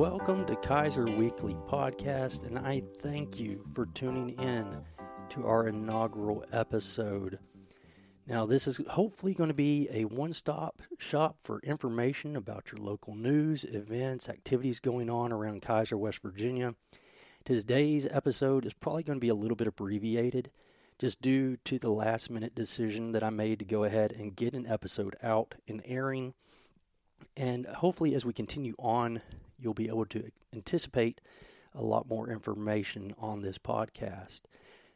Welcome to Keyser Weekly Podcast, and I thank you for tuning in to our inaugural episode. Now, this is hopefully going to be a one stop shop for information about your local news, events, activities going on around Keyser, West Virginia. Today's episode is probably going to be a little bit abbreviated just due to the last minute decision that I made to go ahead and get an episode out and airing. And hopefully, as we continue on, you'll be able to anticipate a lot more information on this podcast.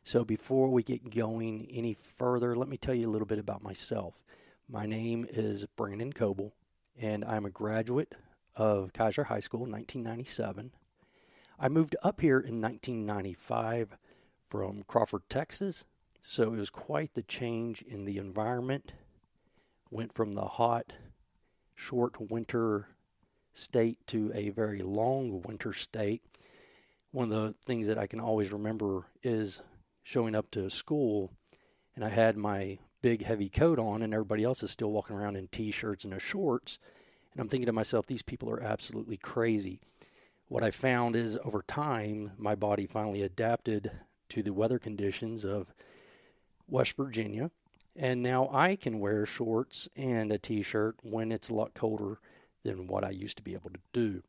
So, before we get going any further, let me tell you a little bit about myself. My name is Brandon Coble, and I'm a graduate of Keyser High School in 1997. I moved up here in 1995 from Crawford, Texas, so it was quite the change in the environment. Went from the hot, short winter state to a very long winter state. One of the things that I can always remember is showing up to school and I had my big heavy coat on and everybody else is still walking around in t-shirts and shorts and I'm thinking to myself these people are absolutely crazy. What I found is over time my body finally adapted to the weather conditions of West Virginia and now I can wear shorts and a t-shirt when it's a lot colder than what I used to be able to do.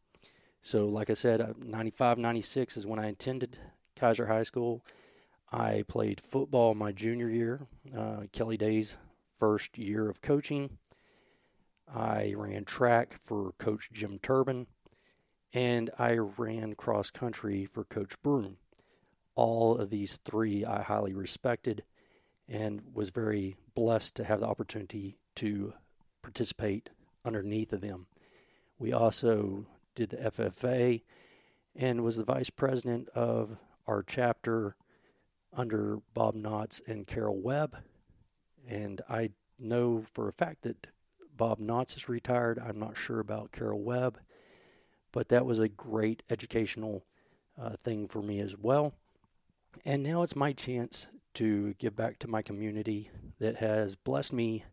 So, like I said, uh, 95, 96 is when I attended Keyser High School. I played football my junior year, uh, Kelly Day's first year of coaching. I ran track for Coach Jim Turbin, and I ran cross country for Coach Broom. All of these three I highly respected and was very blessed to have the opportunity to participate underneath of them. We also did the FFA and was the vice president of our chapter under Bob Knotts and Carol Webb. And I know for a fact that Bob Knotts is retired. I'm not sure about Carol Webb, but that was a great educational uh, thing for me as well. And now it's my chance to give back to my community that has blessed me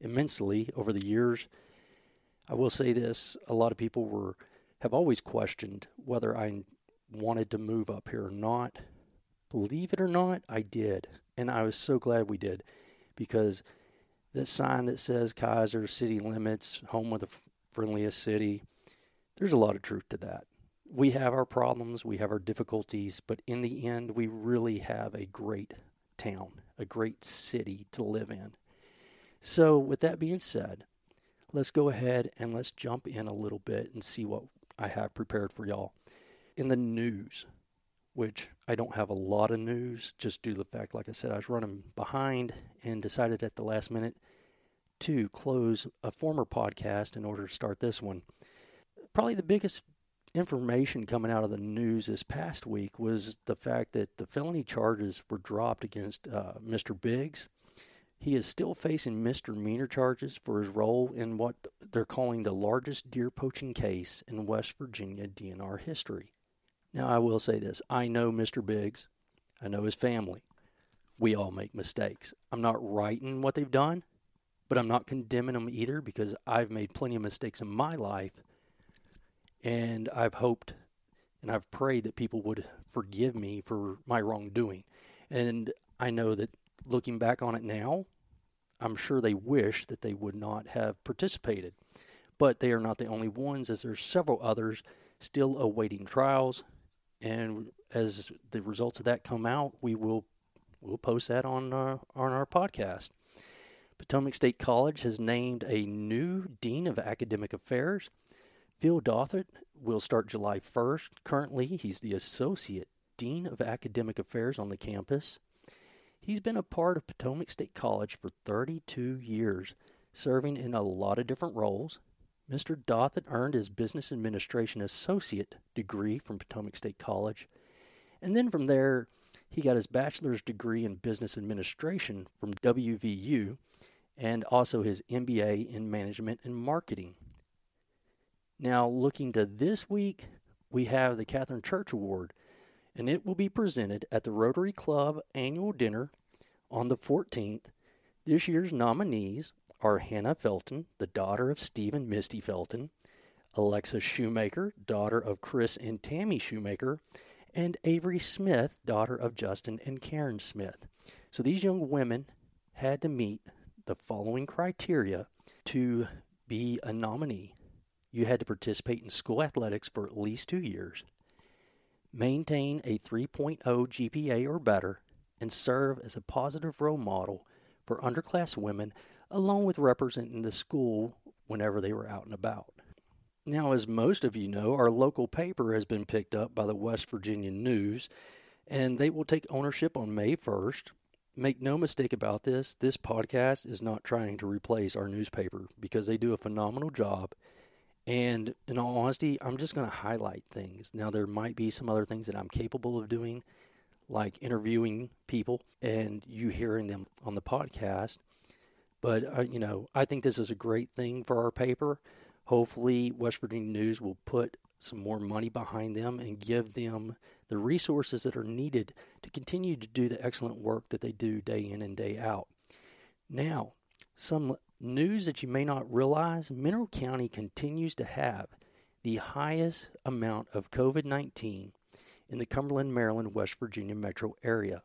immensely over the years I will say this: a lot of people were have always questioned whether I wanted to move up here or not. Believe it or not, I did, and I was so glad we did, because the sign that says Keyser City Limits, home of the friendliest city, there's a lot of truth to that. We have our problems, we have our difficulties, but in the end, we really have a great town, a great city to live in. So, with that being said, let's go ahead and let's jump in a little bit and see what I have prepared for y'all. In the news, which I don't have a lot of news just due to the fact, like I said, I was running behind and decided at the last minute to close a former podcast in order to start this one. Probably the biggest information coming out of the news this past week was the fact that the felony charges were dropped against uh, Mr. Biggs he is still facing misdemeanor charges for his role in what they're calling the largest deer poaching case in West Virginia DNR history. Now, I will say this I know Mr. Biggs, I know his family. We all make mistakes. I'm not writing what they've done, but I'm not condemning them either because I've made plenty of mistakes in my life. And I've hoped and I've prayed that people would forgive me for my wrongdoing. And I know that looking back on it now, I'm sure they wish that they would not have participated. But they are not the only ones, as there's several others still awaiting trials. And as the results of that come out, we will we'll post that on uh, on our podcast. Potomac State College has named a new dean of academic affairs. Phil Dothert will start July 1st. Currently, he's the associate dean of academic affairs on the campus. He's been a part of Potomac State College for 32 years, serving in a lot of different roles. Mr. Dothert earned his Business Administration Associate degree from Potomac State College, and then from there, he got his bachelor's degree in Business Administration from WVU and also his MBA in Management and Marketing. Now, looking to this week, we have the Catherine Church Award and it will be presented at the Rotary Club annual dinner on the 14th. This year's nominees are Hannah Felton, the daughter of Stephen Misty Felton, Alexa Shoemaker, daughter of Chris and Tammy Shoemaker, and Avery Smith, daughter of Justin and Karen Smith. So these young women had to meet the following criteria to be a nominee. You had to participate in school athletics for at least two years, maintain a 3.0 GPA or better, and serve as a positive role model for underclass women, along with representing the school whenever they were out and about. Now, as most of you know, our local paper has been picked up by the West Virginia News, and they will take ownership on May 1st. Make no mistake about this, this podcast is not trying to replace our newspaper because they do a phenomenal job. And in all honesty, I'm just going to highlight things. Now, there might be some other things that I'm capable of doing like interviewing people and you hearing them on the podcast. But, uh, you know, I think this is a great thing for our paper. Hopefully, West Virginia News will put some more money behind them and give them the resources that are needed to continue to do the excellent work that they do day in and day out. Now, some news that you may not realize Mineral County continues to have the highest amount of COVID 19 in the Cumberland, Maryland, West Virginia metro area.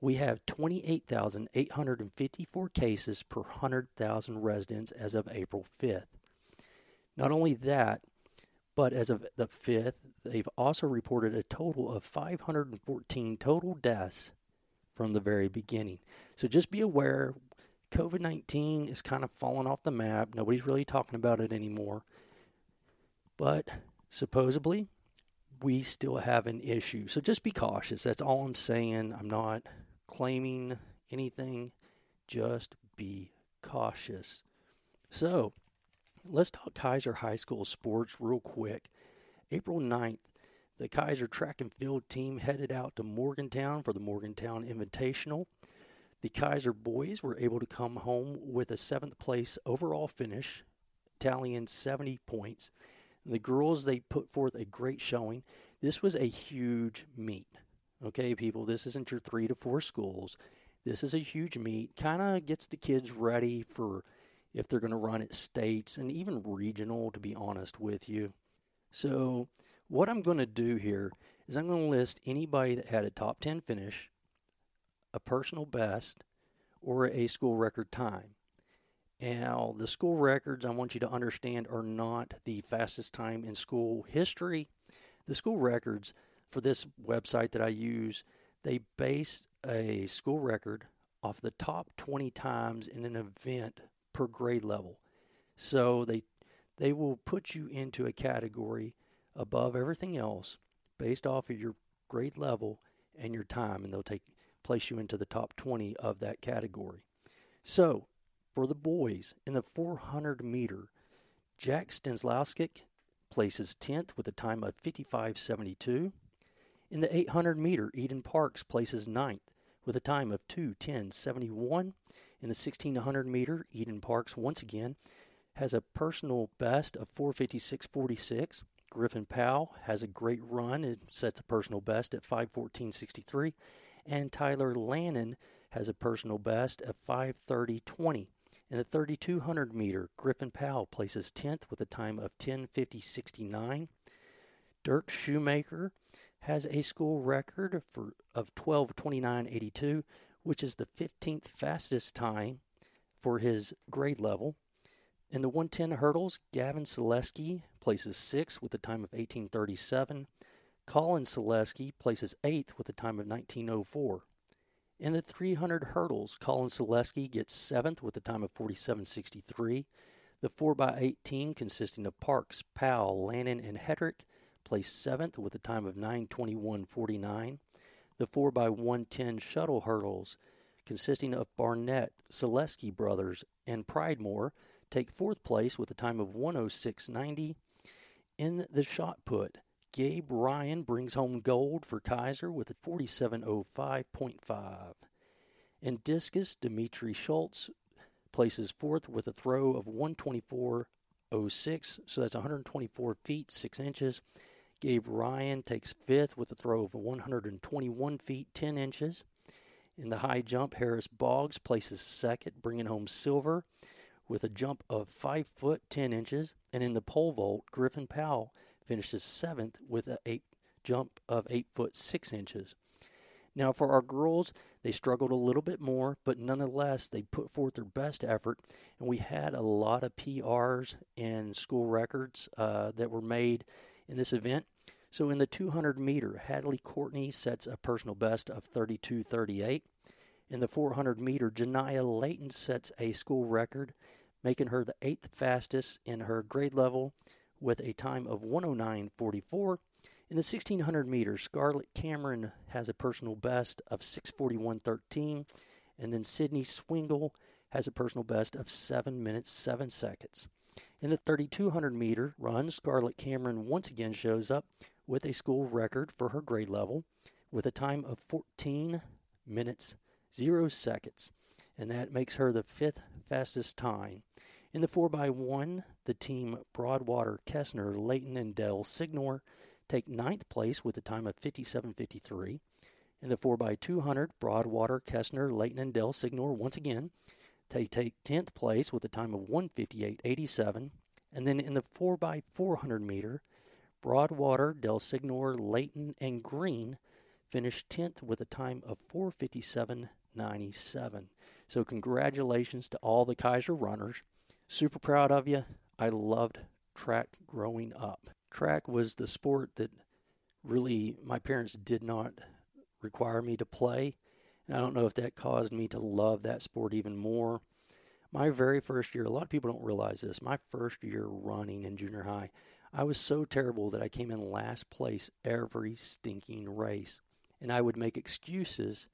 We have 28,854 cases per 100,000 residents as of April 5th. Not only that, but as of the 5th, they've also reported a total of 514 total deaths from the very beginning. So just be aware COVID 19 is kind of falling off the map. Nobody's really talking about it anymore. But supposedly, we still have an issue. So just be cautious. That's all I'm saying. I'm not claiming anything. Just be cautious. So let's talk Keyser High School sports real quick. April 9th, the Keyser track and field team headed out to Morgantown for the Morgantown Invitational. The Keyser boys were able to come home with a seventh place overall finish, tallying 70 points. The girls, they put forth a great showing. This was a huge meet. Okay, people, this isn't your three to four schools. This is a huge meet. Kind of gets the kids ready for if they're going to run at states and even regional, to be honest with you. So, what I'm going to do here is I'm going to list anybody that had a top 10 finish, a personal best, or a school record time. Now, the school records, I want you to understand, are not the fastest time in school history. The school records for this website that I use, they base a school record off the top 20 times in an event per grade level. So they they will put you into a category above everything else based off of your grade level and your time and they'll take place you into the top 20 of that category. So, for the boys, in the 400 meter, Jack Stenslowskic places 10th with a time of 55.72. In the 800 meter, Eden Parks places 9th with a time of 2:10.71. In the 1600 meter, Eden Parks once again has a personal best of 456.46. Griffin Powell has a great run and sets a personal best at 514.63. And Tyler Lannon has a personal best of 530.20. In the 3200 meter, Griffin Powell places 10th with a time of 10:50.69. Dirk Shoemaker has a school record for of 12:29.82, which is the 15th fastest time for his grade level. In the 110 hurdles, Gavin Selesky places 6th with a time of 18:37. Colin Selesky places 8th with a time of 19:04. In the 300 hurdles, Colin Selesky gets seventh with a time of 47.63. The 4x18, consisting of Parks, Powell, Lannon, and Hedrick, placed seventh with a time of 921.49. The 4x110 shuttle hurdles, consisting of Barnett, Selesky brothers, and Pridemore, take fourth place with a time of 106.90. In the shot put, Gabe Ryan brings home gold for Keyser with a 47.05.5. In discus, Dimitri Schultz places fourth with a throw of 124.06, so that's 124 feet 6 inches. Gabe Ryan takes fifth with a throw of 121 feet 10 inches. In the high jump, Harris Boggs places second, bringing home silver with a jump of 5 foot 10 inches. And in the pole vault, Griffin Powell finishes seventh with a eight, jump of 8 foot 6 inches. Now, for our girls, they struggled a little bit more, but nonetheless, they put forth their best effort, and we had a lot of PRs and school records uh, that were made in this event. So, in the 200 meter, Hadley Courtney sets a personal best of 32.38. In the 400 meter, Janiyah Layton sets a school record, making her the eighth fastest in her grade level with a time of 109.44. In the 1600 meters, Scarlett Cameron has a personal best of 641.13, and then Sydney Swingle has a personal best of 7 minutes 7 seconds. In the 3200 meter run, Scarlett Cameron once again shows up with a school record for her grade level with a time of 14 minutes 0 seconds, and that makes her the fifth fastest time. In the 4x1, the team Broadwater, Kessner, Layton, and Dell Signor take ninth place with a time of 57.53. In the 4x200, Broadwater, Kessner, Layton, and Dell Signor once again. They take 10th place with a time of 158.87. And then in the 4x400 meter, Broadwater, Del Signor, Layton, and Green finished 10th with a time of 457.97. So, congratulations to all the Keyser runners. Super proud of you. I loved track growing up track was the sport that really my parents did not require me to play. And I don't know if that caused me to love that sport even more. My very first year, a lot of people don't realize this, my first year running in junior high, I was so terrible that I came in last place every stinking race. And I would make excuses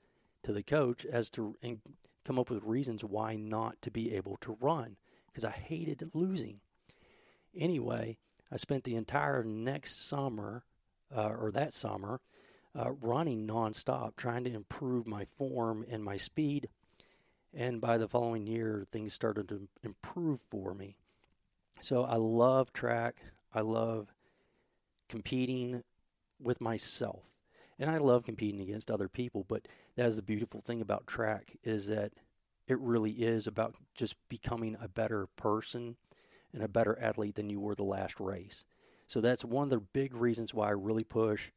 to the coach as to and come up with reasons why not to be able to run because I hated losing. Anyway, I spent the entire next summer, uh, or that summer, uh, running nonstop, trying to improve my form and my speed. And by the following year, things started to improve for me. So I love track. I love competing with myself. And I love competing against other people, but that is the beautiful thing about track is that it really is about just becoming a better person and a better athlete than you were the last race. So that's one of the big reasons why I really push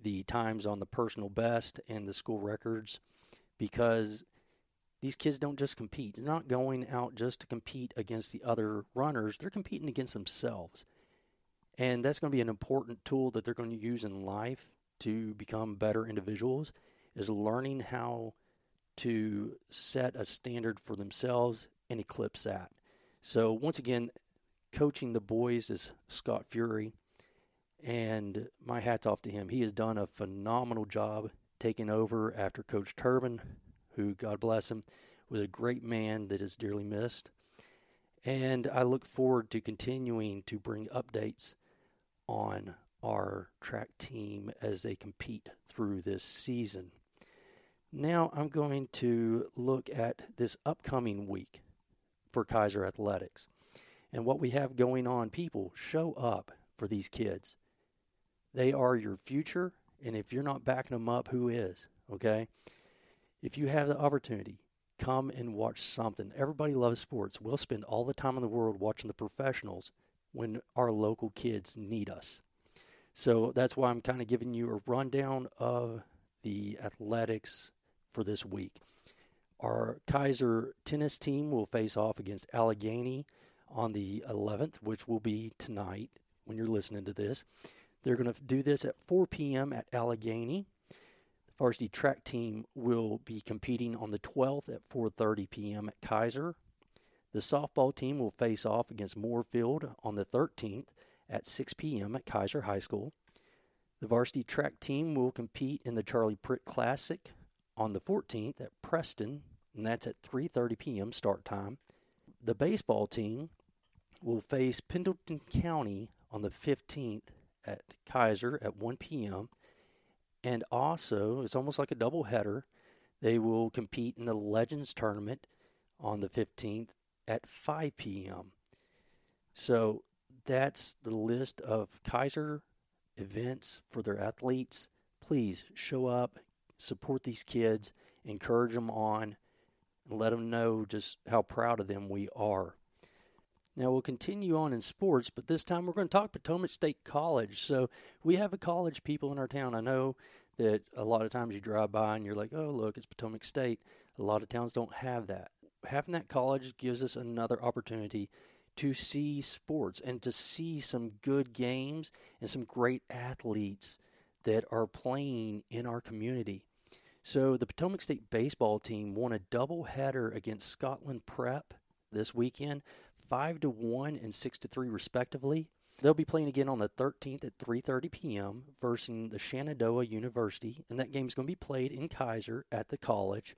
the times on the personal best and the school records because these kids don't just compete. They're not going out just to compete against the other runners, they're competing against themselves. And that's going to be an important tool that they're going to use in life to become better individuals is learning how to set a standard for themselves and eclipse that. So once again, coaching the boys is Scott Fury, and my hat's off to him. He has done a phenomenal job taking over after Coach Turbin, who God bless him, was a great man that is dearly missed. And I look forward to continuing to bring updates on our track team as they compete through this season. Now I'm going to look at this upcoming week for Keyser Athletics. And what we have going on, people, show up for these kids. They are your future, and if you're not backing them up, who is? Okay? If you have the opportunity, come and watch something. Everybody loves sports. We'll spend all the time in the world watching the professionals when our local kids need us. So that's why I'm kind of giving you a rundown of the athletics for this week. Our Keyser tennis team will face off against Allegany on the 11th, which will be tonight when you're listening to this. They're going to do this at 4 p.m. at Allegany. The varsity track team will be competing on the 12th at 4:30 p.m. at Keyser. The softball team will face off against Moorefield on the 13th at 6 p.m. at Keyser High School. The varsity track team will compete in the Charlie Pritt Classic on the 14th at Preston, and that's at 3:30 p.m. start time. The baseball team will face Pendleton County on the 15th at Keyser at 1 p.m. And also, it's almost like a doubleheader. They will compete in the Legends tournament on the 15th at 5 p.m. So that's the list of Keyser events for their athletes. Please show up, support these kids, encourage them on. and let them know just how proud of them we are. Now we'll continue on in sports, but this time we're going to talk Potomac State College. So we have a college people in our town. I know that a lot of times you drive by and you're like, oh, look, it's Potomac State. A lot of towns don't have that. Having that college gives us another opportunity to see sports and to see some good games and some great athletes that are playing in our community. So the Potomac State baseball team won a doubleheader against Scotland Prep this weekend five to one and six to three respectively. They'll be playing again on the 13th at 3:30 p.m. versus the Shenandoah University, and that game is going to be played in Keyser at the college.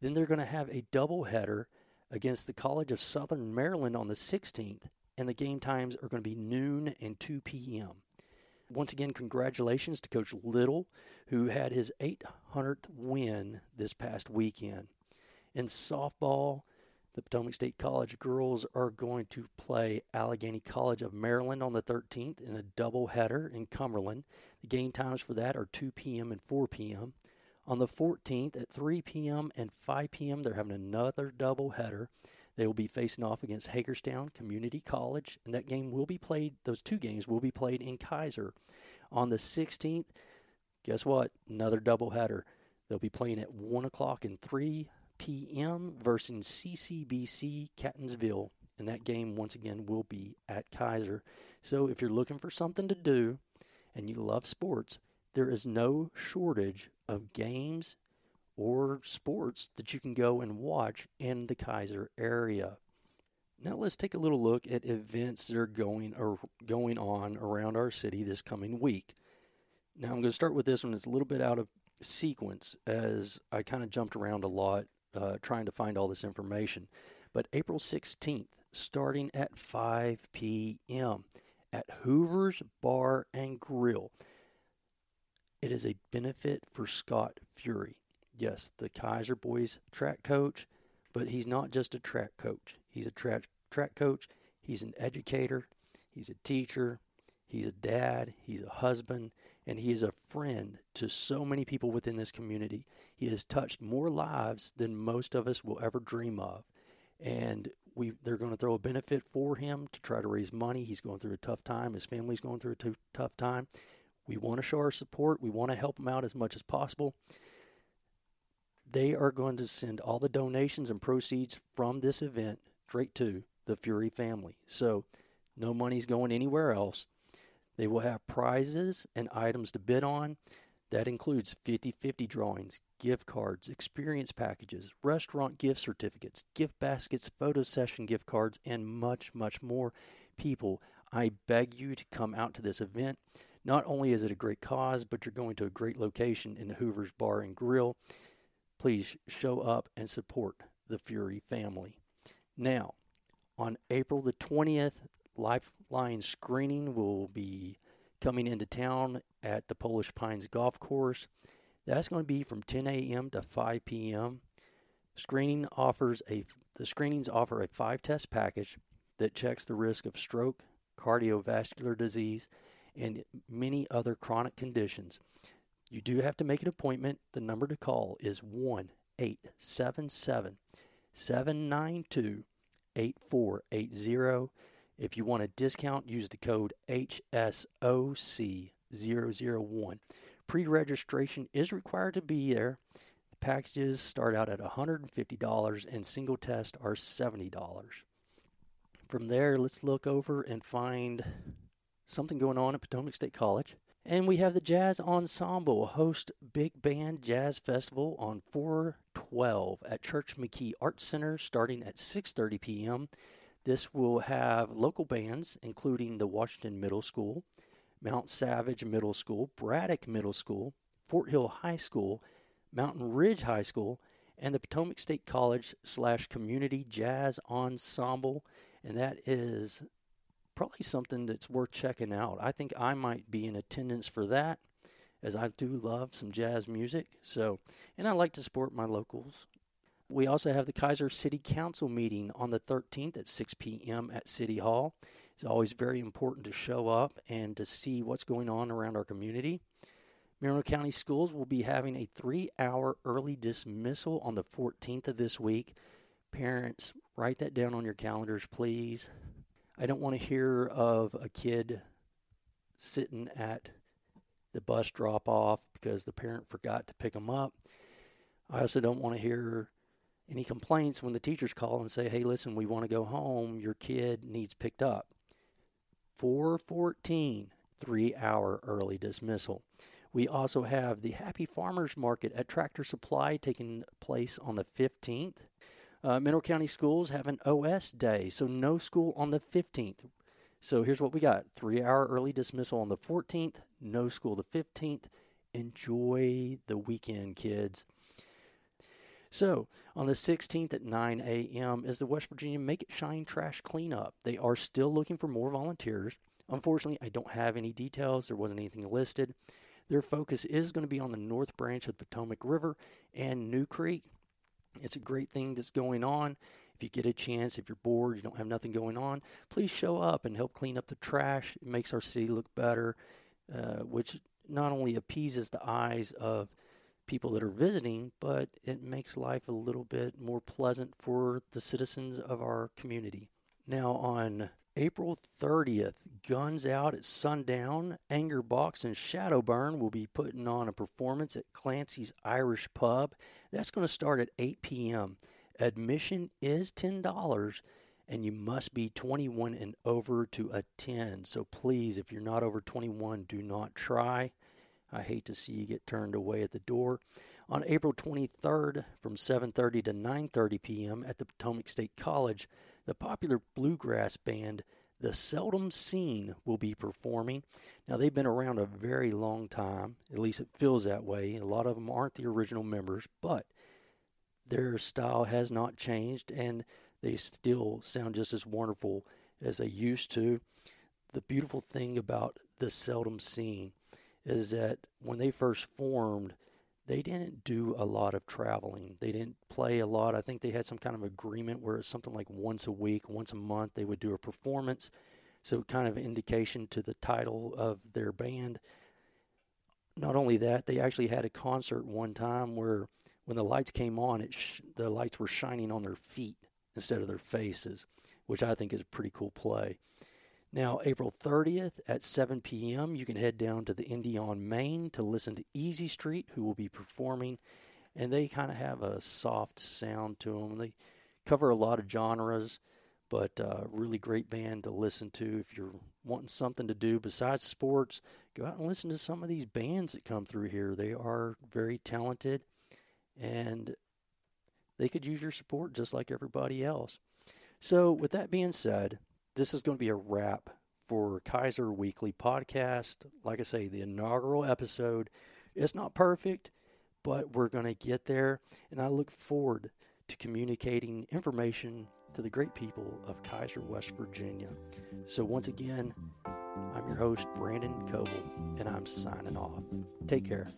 Then they're going to have a doubleheader against the College of Southern Maryland on the 16th, and the game times are going to be noon and 2 p.m. Once again, congratulations to Coach Little, who had his 800th win this past weekend. In softball, the Potomac State College girls are going to play Allegany College of Maryland on the 13th in a doubleheader in Cumberland. The game times for that are 2 p.m. and 4 p.m. On the 14th at 3 p.m. and 5 p.m., they're having another doubleheader. They will be facing off against Hagerstown Community College, and that game will be played, those two games will be played in Keyser. On the 16th, guess what? Another doubleheader. They'll be playing at 1 o'clock and 3 p.m. versus CCBC Catonsville. And that game, once again, will be at Keyser. So if you're looking for something to do and you love sports, there is no shortage of games or sports that you can go and watch in the Keyser area. Now let's take a little look at events that are going or going on around our city this coming week. Now I'm going to start with this one. It's a little bit out of sequence as I kind of jumped around a lot uh, trying to find all this information. But April 16th, starting at 5 p.m. at Hoover's Bar and Grill. It is a benefit for Scott Fury. Yes, the Keyser Boys track coach, but he's not just a track coach. He's a track track coach. He's an educator. He's a teacher. He's a dad. He's a husband and he is a friend to so many people within this community. He has touched more lives than most of us will ever dream of. And we they're going to throw a benefit for him to try to raise money. He's going through a tough time. His family's going through a t- tough time. We want to show our support. We want to help him out as much as possible. They are going to send all the donations and proceeds from this event straight to the Fury family. So no money's going anywhere else. They will have prizes and items to bid on. That includes 50 50 drawings, gift cards, experience packages, restaurant gift certificates, gift baskets, photo session gift cards, and much, much more. People, I beg you to come out to this event. Not only is it a great cause, but you're going to a great location in the Hoover's Bar and Grill. Please show up and support the Fury family. Now, on April the 20th, Lifeline screening will be coming into town at the Polish Pines Golf Course. That's going to be from 10 a.m. to 5 p.m. Screening offers a the screenings offer a five test package that checks the risk of stroke, cardiovascular disease, and many other chronic conditions. You do have to make an appointment. The number to call is 1 877 792 8480. If you want a discount, use the code HSOC001. Pre registration is required to be there. The packages start out at $150 and single tests are $70. From there, let's look over and find something going on at Potomac State College. And we have the Jazz Ensemble host Big Band Jazz Festival on 412 at Church McKee Arts Center starting at 6:30 p.m. This will have local bands, including the Washington Middle School, Mount Savage Middle School, Braddock Middle School, Fort Hill High School, Mountain Ridge High School, and the Potomac State College slash Community Jazz Ensemble. And that is probably something that's worth checking out. I think I might be in attendance for that as I do love some jazz music. So, and I like to support my locals we also have the Keyser City Council meeting on the 13th at 6 p.m. at City Hall. It's always very important to show up and to see what's going on around our community. Mineral County Schools will be having a three hour early dismissal on the 14th of this week. Parents, write that down on your calendars, please. I don't want to hear of a kid sitting at the bus drop off because the parent forgot to pick them up. I also don't want to hear any complaints when the teachers call and say, hey, listen, we want to go home. Your kid needs picked up. 414, three hour early dismissal. We also have the Happy Farmers Market at Tractor Supply taking place on the 15th. Uh, Mineral County Schools have an OS day, so no school on the 15th. So here's what we got three hour early dismissal on the 14th, no school the 15th. Enjoy the weekend, kids. So, on the 16th at 9 a.m. is the West Virginia Make It Shine Trash Cleanup. They are still looking for more volunteers. Unfortunately, I don't have any details. There wasn't anything listed. Their focus is going to be on the north branch of the Potomac River and New Creek. It's a great thing that's going on. If you get a chance, if you're bored, you don't have nothing going on, please show up and help clean up the trash. It makes our city look better, uh, which not only appeases the eyes of people that are visiting, but it makes life a little bit more pleasant for the citizens of our community. Now, on April 30th, Guns Out at Sundown, Anger Box and Shadowburn will be putting on a performance at Clancy's Irish Pub. That's going to start at 8 p.m. Admission is $10 and you must be 21 and over to attend. So please, if you're not over 21, do not try. I hate to see you get turned away at the door. On April 23rd from 7:30 to 9:30 p.m. at the Potomac State College, the popular bluegrass band The Seldom Seen will be performing. Now they've been around a very long time, at least it feels that way. A lot of them aren't the original members, but their style has not changed and they still sound just as wonderful as they used to. The beautiful thing about The Seldom Seen is that when they first formed, they didn't do a lot of traveling. They didn't play a lot. I think they had some kind of agreement where it's something like once a week, once a month, they would do a performance. So, kind of indication to the title of their band. Not only that, they actually had a concert one time where when the lights came on, sh- the lights were shining on their feet instead of their faces, which I think is a pretty cool play. Now, April 30th at 7 p.m., you can head down to the Indy on Main to listen to Easy Street, who will be performing. And they kind of have a soft sound to them. They cover a lot of genres, but uh, really great band to listen to. If you're wanting something to do besides sports, go out and listen to some of these bands that come through here. They are very talented, and they could use your support just like everybody else. So, with that being said, this is going to be a wrap for Keyser Weekly Podcast. Like I say, the inaugural episode. It's not perfect, but we're going to get there. And I look forward to communicating information to the great people of Keyser, West Virginia. So, once again, I'm your host, Brandon Coble, and I'm signing off. Take care.